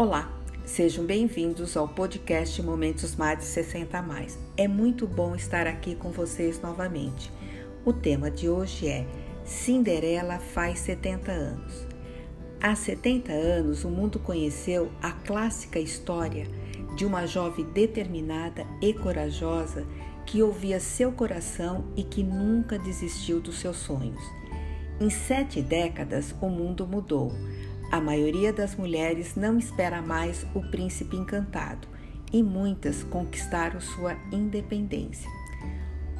Olá, sejam bem-vindos ao podcast Momentos Mais de 60 Mais. É muito bom estar aqui com vocês novamente. O tema de hoje é Cinderela faz 70 anos. Há 70 anos, o mundo conheceu a clássica história de uma jovem determinada e corajosa que ouvia seu coração e que nunca desistiu dos seus sonhos. Em sete décadas, o mundo mudou a maioria das mulheres não espera mais o príncipe encantado e muitas conquistaram sua independência.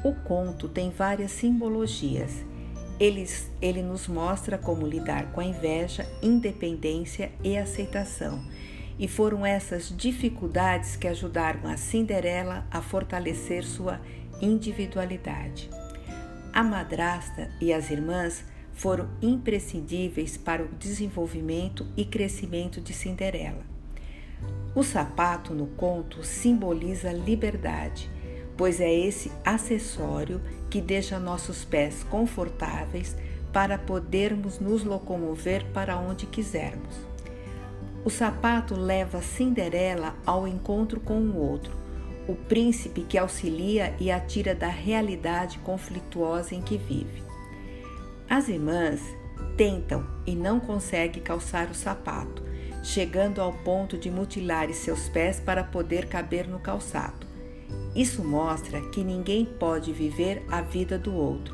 O conto tem várias simbologias. Ele, ele nos mostra como lidar com a inveja, independência e aceitação. E foram essas dificuldades que ajudaram a Cinderela a fortalecer sua individualidade. A madrasta e as irmãs foram imprescindíveis para o desenvolvimento e crescimento de Cinderela. O sapato no conto simboliza liberdade, pois é esse acessório que deixa nossos pés confortáveis para podermos nos locomover para onde quisermos. O sapato leva Cinderela ao encontro com o outro, o príncipe que auxilia e a tira da realidade conflituosa em que vive. As irmãs tentam e não conseguem calçar o sapato, chegando ao ponto de mutilar seus pés para poder caber no calçado. Isso mostra que ninguém pode viver a vida do outro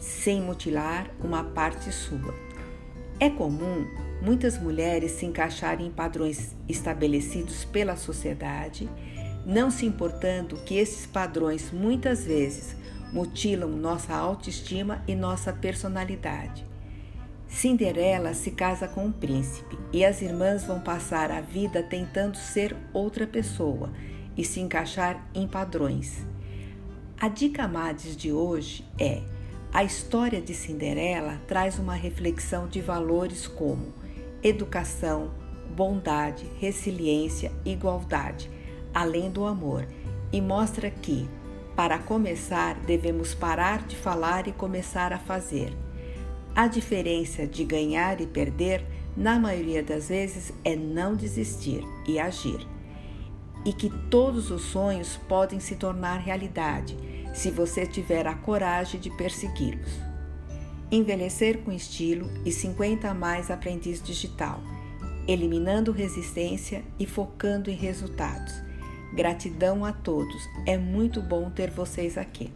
sem mutilar uma parte sua. É comum muitas mulheres se encaixarem em padrões estabelecidos pela sociedade, não se importando que esses padrões muitas vezes mutilam nossa autoestima e nossa personalidade. Cinderela se casa com um príncipe e as irmãs vão passar a vida tentando ser outra pessoa e se encaixar em padrões. A dica Mades de hoje é: a história de Cinderela traz uma reflexão de valores como educação, bondade, resiliência, igualdade, além do amor, e mostra que para começar, devemos parar de falar e começar a fazer. A diferença de ganhar e perder, na maioria das vezes, é não desistir e agir. E que todos os sonhos podem se tornar realidade se você tiver a coragem de persegui-los. Envelhecer com estilo e 50 a mais aprendiz digital, eliminando resistência e focando em resultados Gratidão a todos. É muito bom ter vocês aqui.